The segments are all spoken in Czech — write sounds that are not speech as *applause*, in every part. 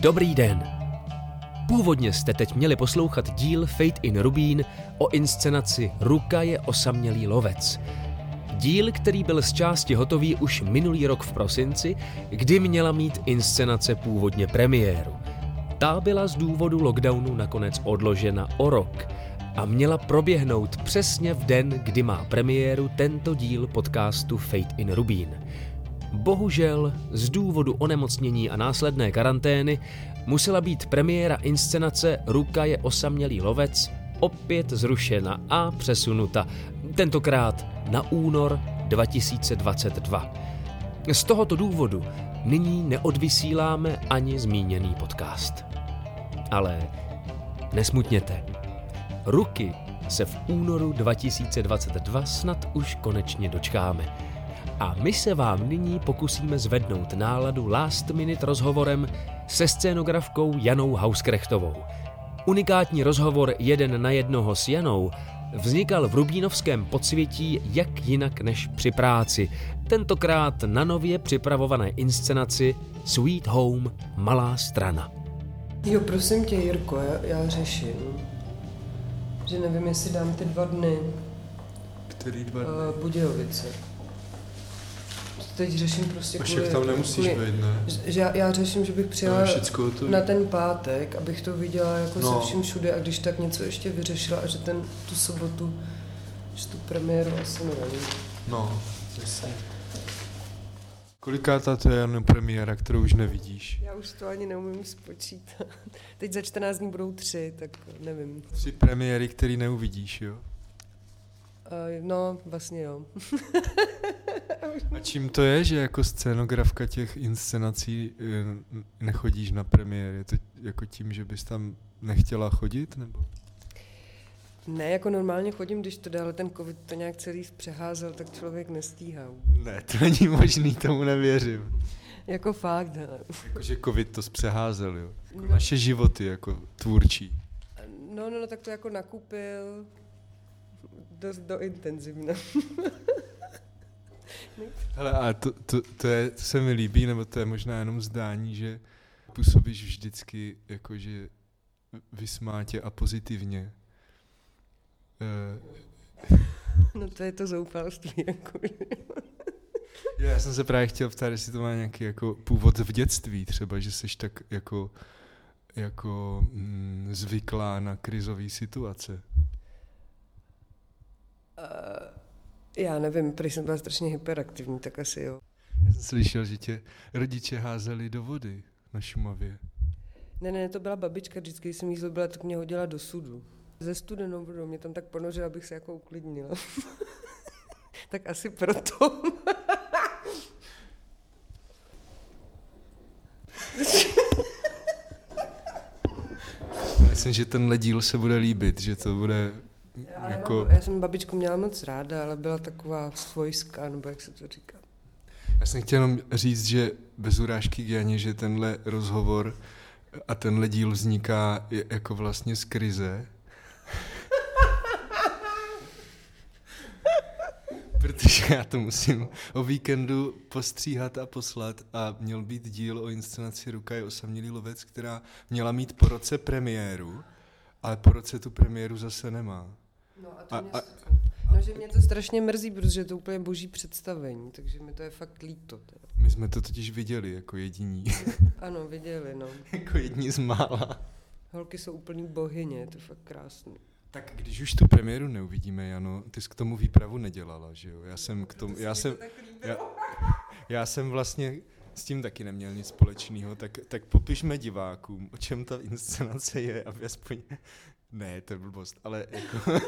Dobrý den. Původně jste teď měli poslouchat díl Fate in Rubín o inscenaci Ruka je osamělý lovec. Díl, který byl z části hotový už minulý rok v prosinci, kdy měla mít inscenace původně premiéru. Ta byla z důvodu lockdownu nakonec odložena o rok a měla proběhnout přesně v den, kdy má premiéru tento díl podcastu Fate in Rubín. Bohužel z důvodu onemocnění a následné karantény musela být premiéra inscenace Ruka je osamělý lovec opět zrušena a přesunuta, tentokrát na únor 2022. Z tohoto důvodu nyní neodvysíláme ani zmíněný podcast. Ale nesmutněte. Ruky se v únoru 2022 snad už konečně dočkáme. A my se vám nyní pokusíme zvednout náladu last minute rozhovorem se scénografkou Janou Hauskrechtovou. Unikátní rozhovor jeden na jednoho s Janou vznikal v Rubínovském podsvětí jak jinak než při práci, tentokrát na nově připravované inscenaci Sweet Home Malá strana. Jo, prosím tě, Jirko, já, já řeším, že nevím, jestli dám ty dva dny Který dva dny? uh, Budějovice. Teď řeším prostě A však tam nemusíš být, ne? že- já, já řeším, že bych přijela hotový. na ten pátek, abych to viděla jako No. se vším všude a když tak něco ještě vyřešila a že ten, tu sobotu, že tu premiéru asi nevím. No, jasně. Kolikátá to je jen premiéra, kterou už nevidíš? Já už to ani neumím spočítat. *laughs* Teď za 14 dní budou tři, tak nevím. Tři premiéry, který neuvidíš, jo? Uh, no, vlastně jo. *laughs* *laughs* A čím to je, že jako scénografka těch inscenací eh, nechodíš na premiéry? Je to jako tím, že bys tam nechtěla chodit, nebo? Ne, jako normálně chodím, když to jde, ale ten covid to nějak celý přeházel, tak člověk nestíhá. Ne, to není možný, tomu nevěřím. Jako fakt, hele. Jakože covid to zpřeházel, jo? Jako naše životy, jako tvůrčí. No, no, no, tak to jako nakupil dost do intenzivna. *laughs* Hele, a to, to, to, je, to se mi líbí, nebo to je možná jenom zdání, že působíš vždycky jakože vysmátě a pozitivně. Eh, No to je to zoufalství, jako. jo, já jsem se právě chtěl ptát, jestli to má nějaký jako původ v dětství třeba, že jsi tak jako, jako mm, zvyklá na krizové situace. Uh, já nevím, prý jsem byla strašně hyperaktivní, tak asi jo. Já jsem slyšel, že tě rodiče házeli do vody na Šumavě. Ne, ne, to byla babička, vždycky, když jsem jí zlobila, tak mě hodila do sudu. Ze studenou vodou mě tam tak ponořila, abych se jako uklidnila. *laughs* tak asi proto. *laughs* Myslím, že tenhle díl se bude líbit, že to bude Já, jako... já jsem babičku měla moc ráda, ale byla taková svojská, nebo jak se to říká. Já jsem chtěl jenom říct, že bez urážky k Janě, že tenhle rozhovor a tenhle díl vzniká jako vlastně z krize. *laughs* Protože já to musím o víkendu postříhat a poslat a měl být díl o inscenaci Ruka je osamělý lovec, která měla mít po roce premiéru, ale po roce tu premiéru zase nemá. No a to A- mě, a- no, že mě to strašně mrzí, protože je to úplně boží představení, takže mi to je fakt líto. Teda. My jsme to totiž viděli jako jediní, *laughs* Ano, viděli, no. *laughs* jako jedni z mála. Holky jsou úplný bohyně, je to fakt krásný. Tak když už tu premiéru neuvidíme, Jano, ty jsi k tomu výpravu nedělala, že jo? Já jsem k tomu, já jsem, já, já jsem vlastně s tím taky neměl nic společného, tak, tak popišme divákům, o čem ta inscenace je, aby aspoň, ne, to je blbost, ale jako, *laughs*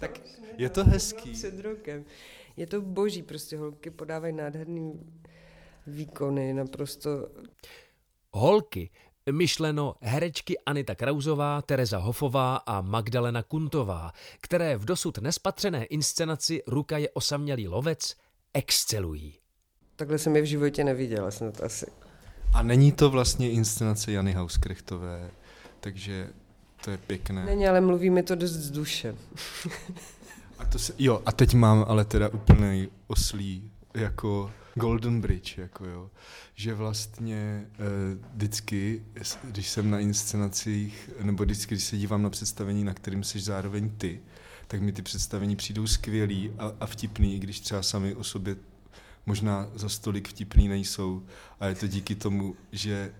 tak je to hezký. Před rokem. Je to boží, prostě holky podávají nádherný výkony, naprosto Holky, myšleno herečky Anita Krauzová, Tereza Hofová a Magdalena Kuntová, které v dosud nespatřené inscenaci Ruka je osamělý lovec excelují. Takhle jsem je v životě neviděla snad asi. A není to vlastně inscenace Jany Hauskrechtové, takže to je pěkné. Není, ale mluví mi to dost z duše. A to se, jo, a teď mám ale teda úplný oslý jako Golden Bridge, jako jo. Že vlastně eh, vždycky, když jsem na inscenacích, nebo vždycky, když se dívám na představení, na kterým jsi zároveň ty, tak mi ty představení přijdou skvělý a, a vtipný, i když třeba sami o sobě možná za stolik vtipný nejsou. A je to díky tomu, že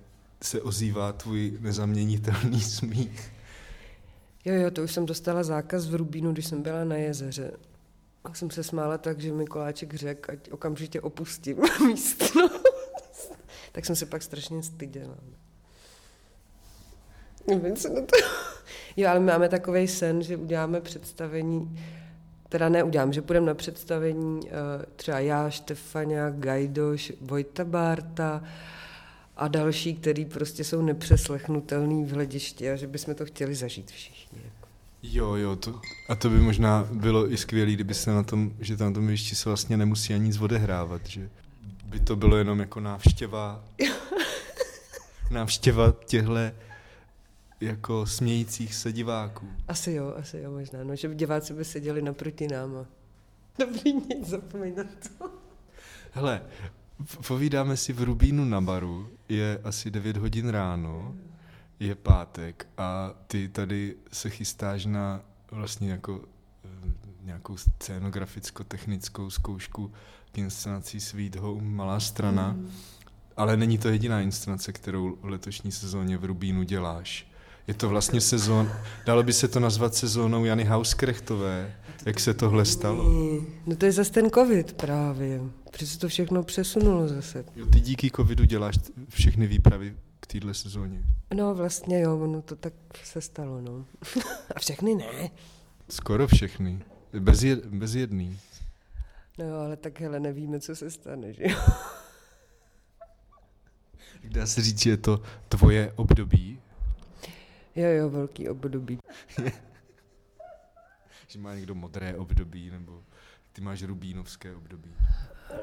se ozývá tvůj nezaměnitelný *laughs* smích. Jo, jo, to už jsem dostala zákaz v Rubínu, když jsem byla na jezeře. A jsem se smála tak, že mi koláček řekl, ať okamžitě opustím *laughs* místnost. tak jsem se pak strašně styděla. Nevím, co na to... Jo, ale máme takový sen, že uděláme představení, teda neudělám, že půjdeme na představení uh, třeba já, Štefania, Gajdoš, Vojta Bárta a další, který prostě jsou nepřeslechnutelný v hledišti a že bychom to chtěli zažít všichni. Jako. Jo, jo, to, a to by možná bylo i skvělé, kdyby se na tom, že tam na tom jevišti se vlastně nemusí ani nic odehrávat, že by to bylo jenom jako návštěva, *laughs* návštěva těchto jako smějících se diváků. Asi jo, asi jo, možná, no, že diváci by seděli naproti náma. *laughs* Dobrý, nic, zapomeň na to. Hele, povídáme si v Rubínu na baru, je asi 9 hodin ráno, je pátek a ty tady se chystáš na vlastně jako eh, nějakou scénograficko-technickou zkoušku k inscenací Sweet Home Malá strana, mm. ale není to jediná inscenace, kterou v letošní sezóně v Rubínu děláš. Je to vlastně sezón, dalo by se to nazvat sezónou Jany Hauskrechtové. Jak se tohle stalo? No to je zase ten covid právě. Protože to všechno přesunulo zase. Jo, ty díky covidu děláš všechny výpravy k téhle sezóně. No vlastně jo, no to tak se stalo, no. *laughs* A všechny ne. Skoro všechny. Bez, jed, bez jedný. No jo, ale tak hele, nevíme, co se stane, že jo. Dá se říct, že je to tvoje období? Jo, jo, velký období. *laughs* že má někdo modré období, nebo ty máš rubínovské období.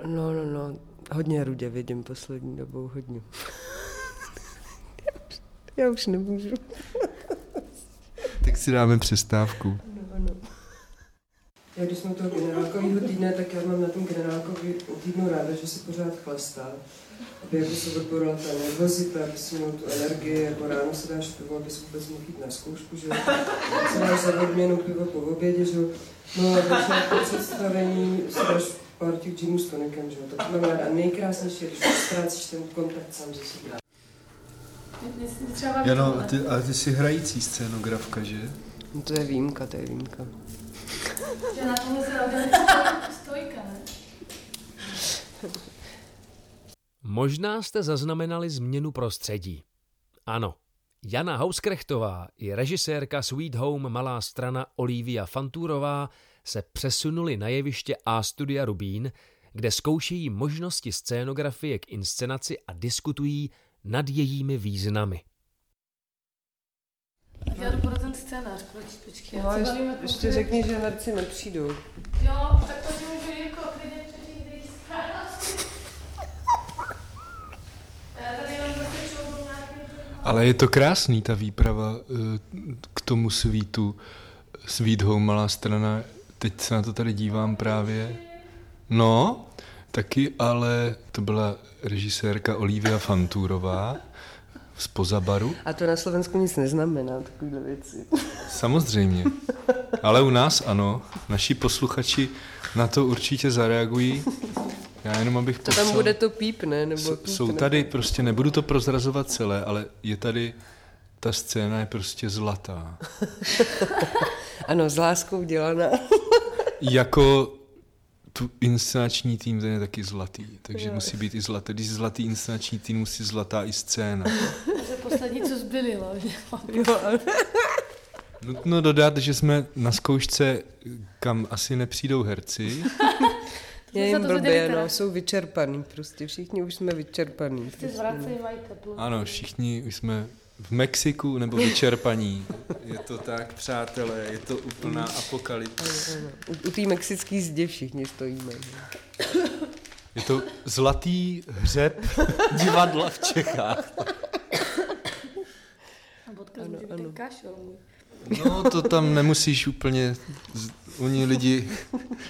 No, no, no, hodně rudě vidím poslední dobou, hodně. *laughs* Já už nemůžu. tak si dáme přestávku. Já když jsme toho generálkového týdne, tak já mám na tom generálkový týdnu ráda, že se pořád chlastá. Aby jako se odborila ta nervozita, aby si měl tu energii, jako ráno se dáš pivo, aby si vůbec mohl jít na zkoušku, že se dáš za odměnu pivo po obědě, že No a večer po představení si dáš pár těch džinů s tonikem, že Tak mám ráda. A nejkrásnější, když ztrácíš ten kontakt sám ze sebe. Jano, a ty, a ty jsi hrající scénografka, že? No to je výjimka, to je výjimka. Že na tohle se stojka, ne? Možná jste zaznamenali změnu prostředí. Ano, Jana Hauskrechtová i režisérka Sweet Home Malá strana Olivia Fanturová se přesunuli na jeviště A Studia Rubín, kde zkoušejí možnosti scénografie k inscenaci a diskutují nad jejími významy. Já jdu pro ten scénář, proč, počkej. No, ještě, ještě řekni, že herci nepřijdou. Jo, tak to si můžu jako klidně přečíst, když Ale je to krásný, ta výprava eh, k tomu svítu. Sweet Home, malá strana. Teď se na to tady dívám právě. No, taky, ale to byla režisérka Olivia Fanturová z Pozabaru. A to na Slovensku nic neznamená, takovýhle věci. Samozřejmě. Ale u nás ano. Naši posluchači na to určitě zareagují. Já jenom abych To tam bude to píp, ne? Nebo píp, jsou tady, prostě nebudu to prozrazovat celé, ale je tady, ta scéna je prostě zlatá. *laughs* ano, s láskou dělaná. jako tu inscenační tým, ten je taky zlatý, takže jo. musí být i zlatý. Když zlatý inscenační tým, musí zlatá i scéna. *laughs* To je poslední, co zbylilo. Nutno dodat, že jsme na zkoušce, kam asi nepřijdou herci. *laughs* Je jim blbě, no, jsou vyčerpaný prostě, všichni už jsme vyčerpaný. Prostě zvracej, teplo. Ano, všichni už jsme v Mexiku nebo vyčerpaní. Je to tak, přátelé, je to úplná apokalypsa. U, u té mexické zdi všichni stojíme. Je to zlatý hřeb divadla v Čechách. Ano, ano. kašel No, to tam nemusíš úplně, oni lidi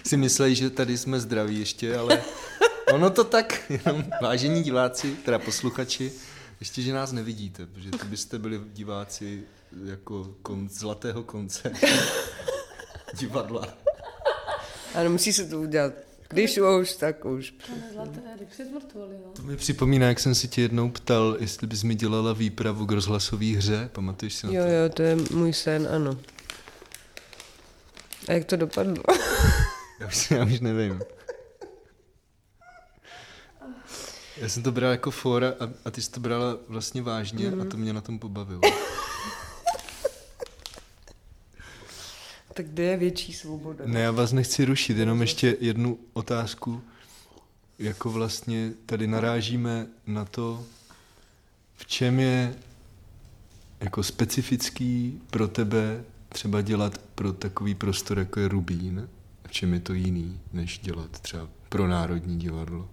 si myslejí, že tady jsme zdraví ještě, ale Ono to tak, jenom vážení diváci, teda posluchači, ještě, že nás nevidíte, protože to byste byli diváci jako kon, zlatého konce *laughs* divadla. Ano, musí se to udělat. Když už, tak už. Zlaté, no. To mi připomíná, jak jsem si tě jednou ptal, jestli bys mi dělala výpravu k rozhlasové hře, pamatuješ si na Jo, to? jo, to je můj sen, ano. A jak to dopadlo? *laughs* Já už, já už nevím. Já jsem to bral jako fora a, a ty jsi to brala vlastně vážně a to mě na tom pobavilo. *laughs* tak kde je větší svoboda? Ne, já vás nechci rušit, jenom ještě jednu otázku. Jako vlastně tady narážíme na to, v čem je jako specifický pro tebe třeba dělat pro takový prostor, jako je Rubín, a v čem je to jiný, než dělat třeba pro Národní divadlo.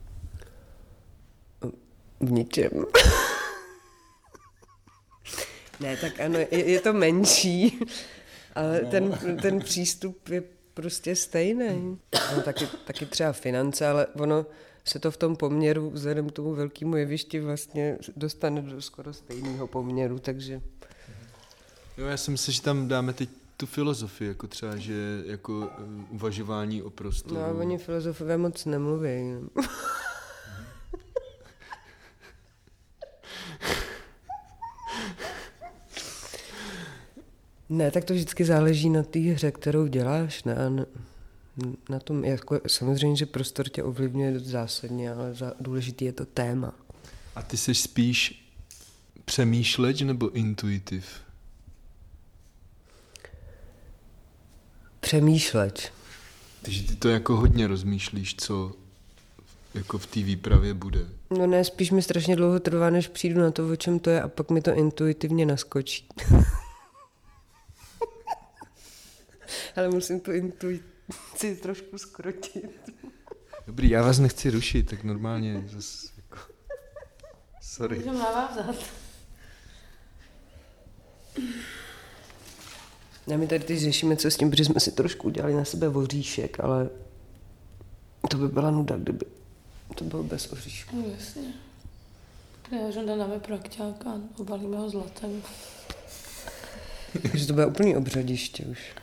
V ničem. *laughs* ne, tak ano, je, je to menší, ale ten, ten přístup je prostě stejný. No, taky, taky třeba finance, ale ono se to v tom poměru, vzhledem k tomu velkému jevišti, vlastně dostane do skoro stejného poměru, takže Jo, já si myslím, že tam dáme teď tu filozofii, jako třeba, že jako eh, uvažování o prostoru. no, a oni filozofové moc nemluví. Ne, tak to vždycky záleží na té hře, kterou děláš, ne? Na, na tom, jako, samozřejmě, že prostor tě ovlivňuje dost zásadně, ale za, důležitý je to téma. A ty jsi spíš přemýšleč nebo intuitiv? Přemýšleč. Takže ty to jako hodně rozmýšlíš, co jako v té výpravě bude. No ne, spíš mi strašně dlouho trvá, než přijdu na to, o čem to je a pak mi to intuitivně naskočí. *laughs* ale musím tu intuici trošku skrotit. Dobrý, já vás nechci rušit, tak normálně zase jako... Sorry. Můžeme navázat. Ne, my tady teď řešíme, co s tím, protože jsme si trošku udělali na sebe voříšek, ale to by byla nuda, kdyby to bylo bez oříšku. No jasně. Já už dáme prakťáka a obalíme ho zlatem. Takže to bude úplný obřadiště už.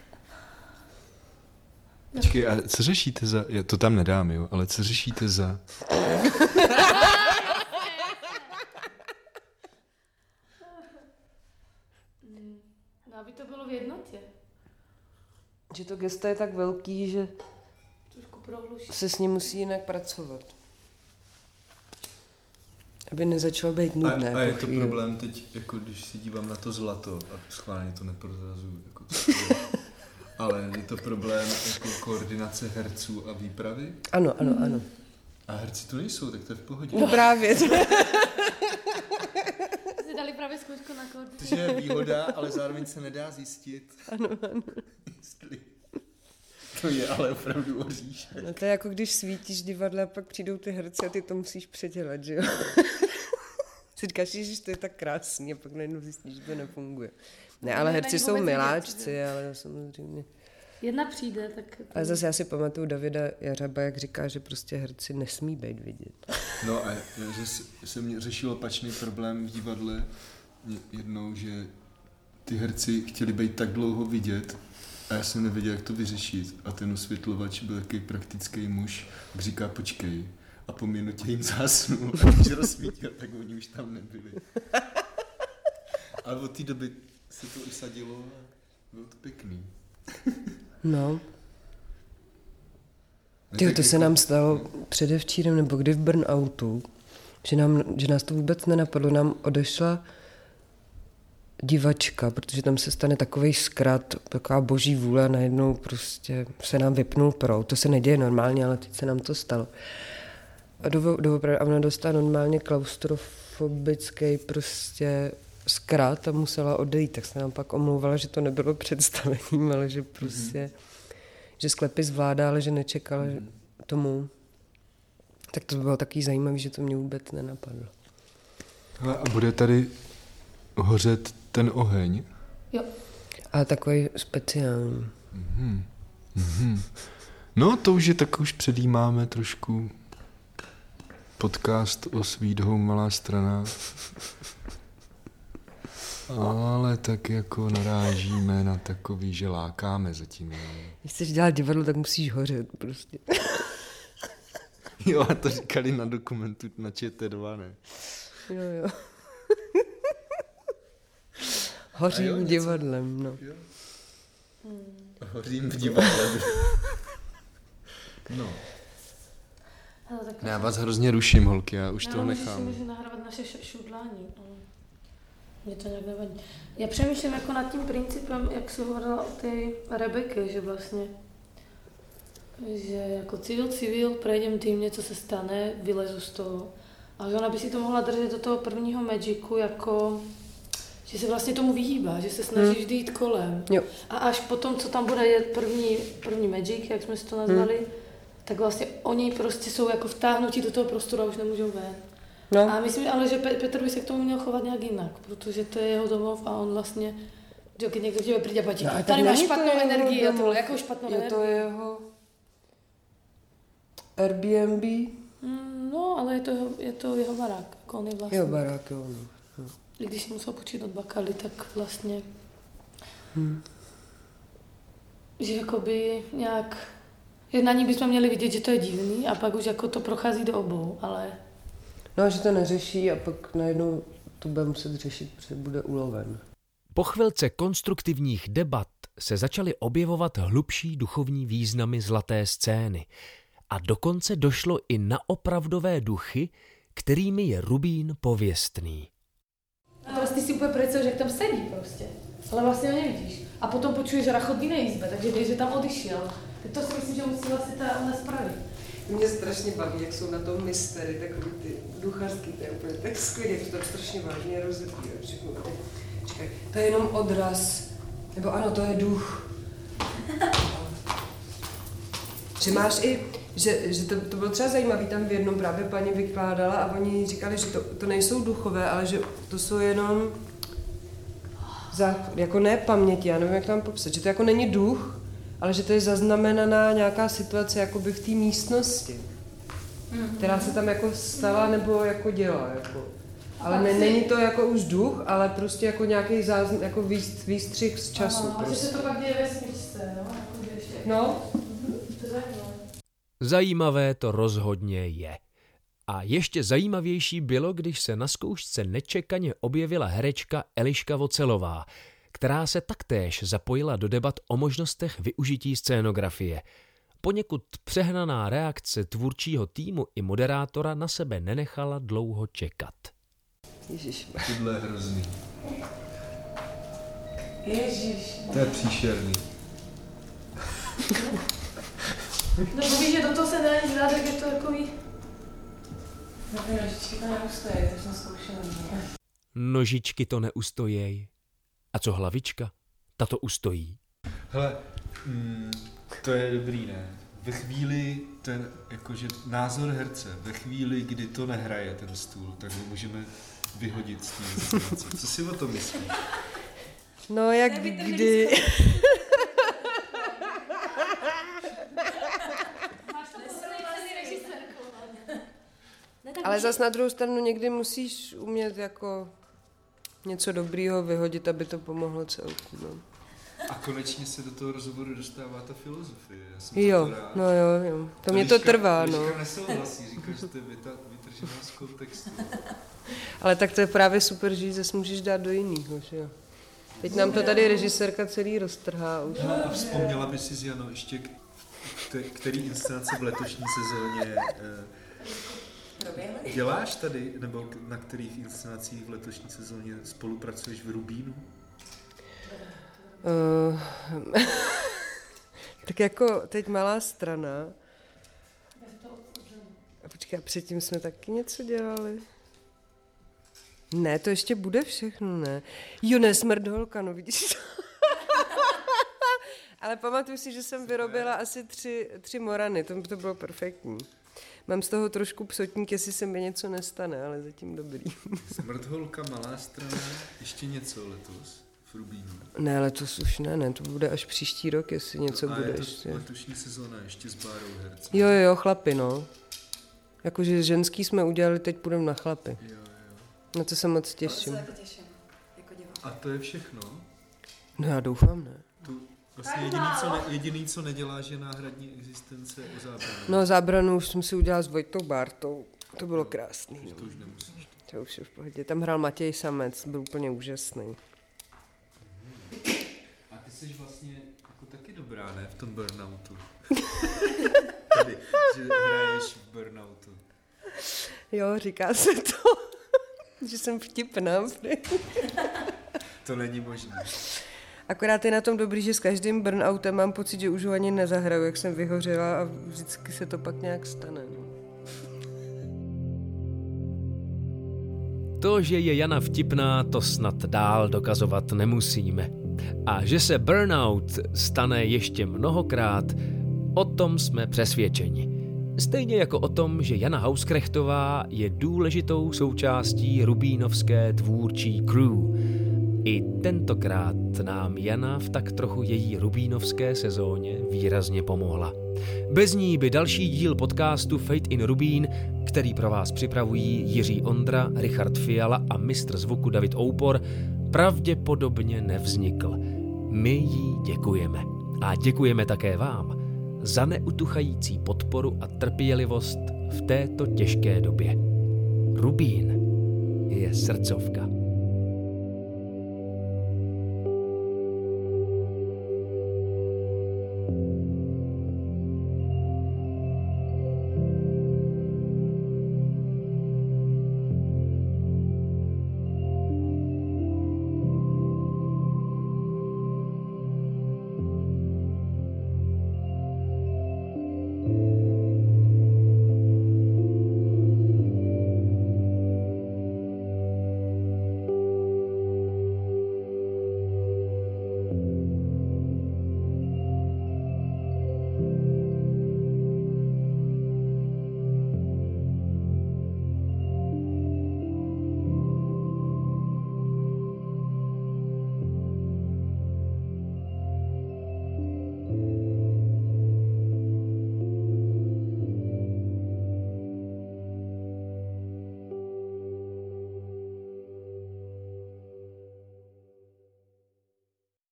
Počkej, a co řešíte za... Já to tam nedám, jo, ale co řešíte za... No, aby to bylo v jednotě. Že to gesto je tak velký, že se s ním musí jinak pracovat. Aby nezačalo být nudné. a, a je to chvíli. problém teď, jako když si dívám na to zlato, a schválně to neprozrazuju, jako to ale je to problém jako koordinace herců a výpravy? Ano, ano, ano. A herci to nejsou, tak to je v pohodě. No právě. *laughs* Si dali právě zkoušku na kód. To je výhoda, ale zároveň se nedá zjistit, Ano, ano. jestli to je ale opravdu oříš. No to je jako když svítíš divadla a pak přijdou ty herci a ty to musíš předělat, že jo? Si říkáš, že to je tak krásný a pak najednou zjistíš, že to nefunguje. Ne, ale Ne, herci jsou miláčci, že? ale samozřejmě. Jedna přijde, tak... Ale zase já si pamatuju Davida Jařaba, jak říká, že prostě herci nesmí být vidět. No a že jsem řešil opačný problém v divadle jednou, že ty herci chtěli být tak dlouho vidět a já jsem nevěděl, jak to vyřešit. A ten osvětlovač byl takový praktický muž, tak říká, počkej. A po minutě jim zásnul a *laughs* když rozsvítil, tak oni už tam nebyli. Ale od té doby se to usadilo a bylo to pěkný. No. Tak to se jako- nám stalo předevčírem, nebo kdy v burnoutu, že, nám, že nás to vůbec nenapadlo. Nám odešla divačka, protože tam se stane takový zkrat, taková boží vůle a najednou prostě se nám vypnul proud. To se neděje normálně, ale teď se nám to stalo. A, do, doopravdy, a ona dostala normálně klaustrofobický prostě zkrat a musela odejít, tak se nám pak omlouvala, že to nebylo představením, ale že prostě, mm-hmm. že sklepy zvládá, ale že nečekala mm-hmm. tomu. Tak to bylo taky zajímavé, že to mě vůbec nenapadlo. Hele, a bude tady hořet ten oheň? Jo. Ale takový speciální. Mhm. No, to už je tak, už předjímáme trošku podcast o Sweet Home Malá strana. Ale tak jako narážíme na takový, že lákáme zatím. Když chceš dělat divadlo, tak musíš hořet prostě. Jo, a to říkali na dokumentu na ČT2, ne? Jo, jo. Hořím divadlem, no. Jo. Hořím v divadle. No. Ale tak Já vás hrozně ruším, holky, já už Já si nechám. můžu nahrávat naše šudlání. ale Mě to nějak nevadí. Já přemýšlím jako nad tím principem, jak jsi hovorila o té Rebeky, že vlastně že jako civil, civil, prejdem tým, něco se stane, vylezu z toho. A že ona by si to mohla držet do toho prvního Magicu jako že se vlastně tomu vyhýbá, že se snaží Hmm. vždy jít kolem. Jo. A až potom, co tam bude, je první, první Magic, jak jsme si to nazvali, Hmm. Tak vlastně oni prostě jsou jako vtáhnutí do toho prostoru a už nemůžou ven. No, A myslím ale, že Pe- Petr by se k tomu měl chovat nějak jinak, protože to je jeho domov a on vlastně, že když někdo tebe přijde patí, No, tady máš špatnou jeho energii a tohle, jakou špatnou je energii? to jeho Airbnb, Mm, no, ale je to, jeho, je to jeho barák, jako on je vlastně. jo, barák, jo. no. I když si musel počít od Bakaly, tak vlastně, Hmm. že jakoby nějak, že na ní bychom měli vidět, že to je divný a pak už jako to prochází do obou, ale No, že to neřeší a pak najednou to bude muset řešit, protože bude uloven. Po chvilce konstruktivních debat se začaly objevovat hlubší duchovní významy zlaté scény a dokonce došlo i na opravdové duchy, kterými je Rubín pověstný. A teraz ty si úplně predstav, že tam sedí prostě. Ale vlastně ho nevidíš. A potom počuješ rachot v jiné izbe, takže víš, že tam odešel. Tak to si myslím, že musí vlastně ta ona spravit. Mě strašně baví, jak jsou na tom mystery, takový ty duchařský, to je úplně tak skvělé, to tam strašně vážně všechno. Čekaj, to je jenom odraz, nebo ano, to je duch. Že máš i, že, že to, to bylo třeba zajímavé, tam v jednom právě paní vykládala a oni říkali, že to, to nejsou duchové, ale že to jsou jenom za, jako ne paměti, já nevím, jak mám popsat, že to jako není duch, ale že to je zaznamenaná nějaká situace jakoby v té místnosti, která se tam jako stala nebo jako dělá. Jako. Ale ne, není to jako už duch, ale prostě jako nějaký záznam, jako výst, výstřih z času. Aha, a že prostě. se to pak děje ve smyčce, no? Jako, ještě... No, zajímavé. Zajímavé to rozhodně je. A ještě zajímavější bylo, když se na zkoušce nečekaně objevila herečka Eliška Vocelová, která se taktéž zapojila do debat o možnostech využití scénografie. Poněkud přehnaná reakce tvůrčího týmu i moderátora na sebe nenechala dlouho čekat. Ježiš. Tohle je hrozný. Ježíš. To je příšerný. No to víš, že do toho se nedá nic dát, tak je to takový... No ty nožičky to neustojí, to jsem zkoušela. Nožičky to neustojí. A co hlavička? Ta to ustojí. Hele, mm, to je dobrý, ne? Ve chvíli, ten, jakože názor herce, ve chvíli, kdy to nehraje ten stůl, tak ho můžeme vyhodit z té. Co si o tom myslíš? No jak kdy. Ale zas na druhou stranu někdy musíš umět jako něco dobrýho vyhodit, aby to pomohlo celku. No. A konečně se do toho rozhovoru dostává ta filozofie. Já jsem Jo, to rád. no jo, jo. To mě to trvá, no. Nesouhlasí, říká, že to je věta vytržená z kontextu. Ale tak to je právě super, že ji zase můžeš dát do jiného, že jo. Teď nám to tady režisérka celý roztrhá už. No a vzpomněla by si, Jano, ještě k, který inscenace v letošní sezóně eh, děláš tady, nebo na kterých inscenacích v letošní sezóně spolupracuješ v Rubínu? Uh, *laughs* tak jako teď malá strana. A počkej, a předtím jsme taky něco dělali? Ne, to ještě bude všechno, ne. Jo, ne, smrt holka, no vidíš to. *laughs* Ale pamatuju si, že jsem vyrobila asi tři, tři morany, to, to bylo perfektní. Mám z toho trošku psotník, jestli se mi něco nestane, ale zatím dobrý. *laughs* Smrtholka, malá strana, ještě něco letos v Rubínu. Ne, letos už ne, ne, to bude až příští rok, jestli něco a bude je to ještě. letošní sezóna ještě s Bárou herce. Jo, jo, jo, chlapi, no. Jakože ženský jsme udělali, teď půjdeme na chlapy. Jo, jo. Na to se moc těším. jako těším, jako. A to je všechno? No já doufám, ne. Tu, vlastně jediný co, ne, jediný, co nedělá, že náhradní existence o zábranu. No zábranu už jsem si udělal s Vojtou Bartou. To bylo krásný. To už nemusíš. To už je v pohodě. Tam hrál Matěj Samec, byl úplně úžasný. A ty jsi vlastně jako taky dobrá, ne? V tom burnoutu. *laughs* Tady, že hraješ v burnoutu. Jo, říká se to, *laughs* že jsem vtipná. To není možné. Akorát je na tom dobrý, že s každým burnoutem mám pocit, že už ho ani nezahraju, jak jsem vyhořela a vždycky se to pak nějak stane. No. To, že je Jana vtipná, to snad dál dokazovat nemusíme. A že se burnout stane ještě mnohokrát, o tom jsme přesvědčeni. Stejně jako o tom, že Jana Hauskrechtová je důležitou součástí rubínovské tvůrčí crew. I tentokrát nám Jana v tak trochu její rubínovské sezóně výrazně pomohla. Bez ní by další díl podcastu Fate in Rubín, který pro vás připravují Jiří Ondra, Richard Fiala a mistr zvuku David Oupor, pravděpodobně nevznikl. My jí děkujeme. A děkujeme také vám za neutuchající podporu a trpělivost v této těžké době. Rubín je srdcovka.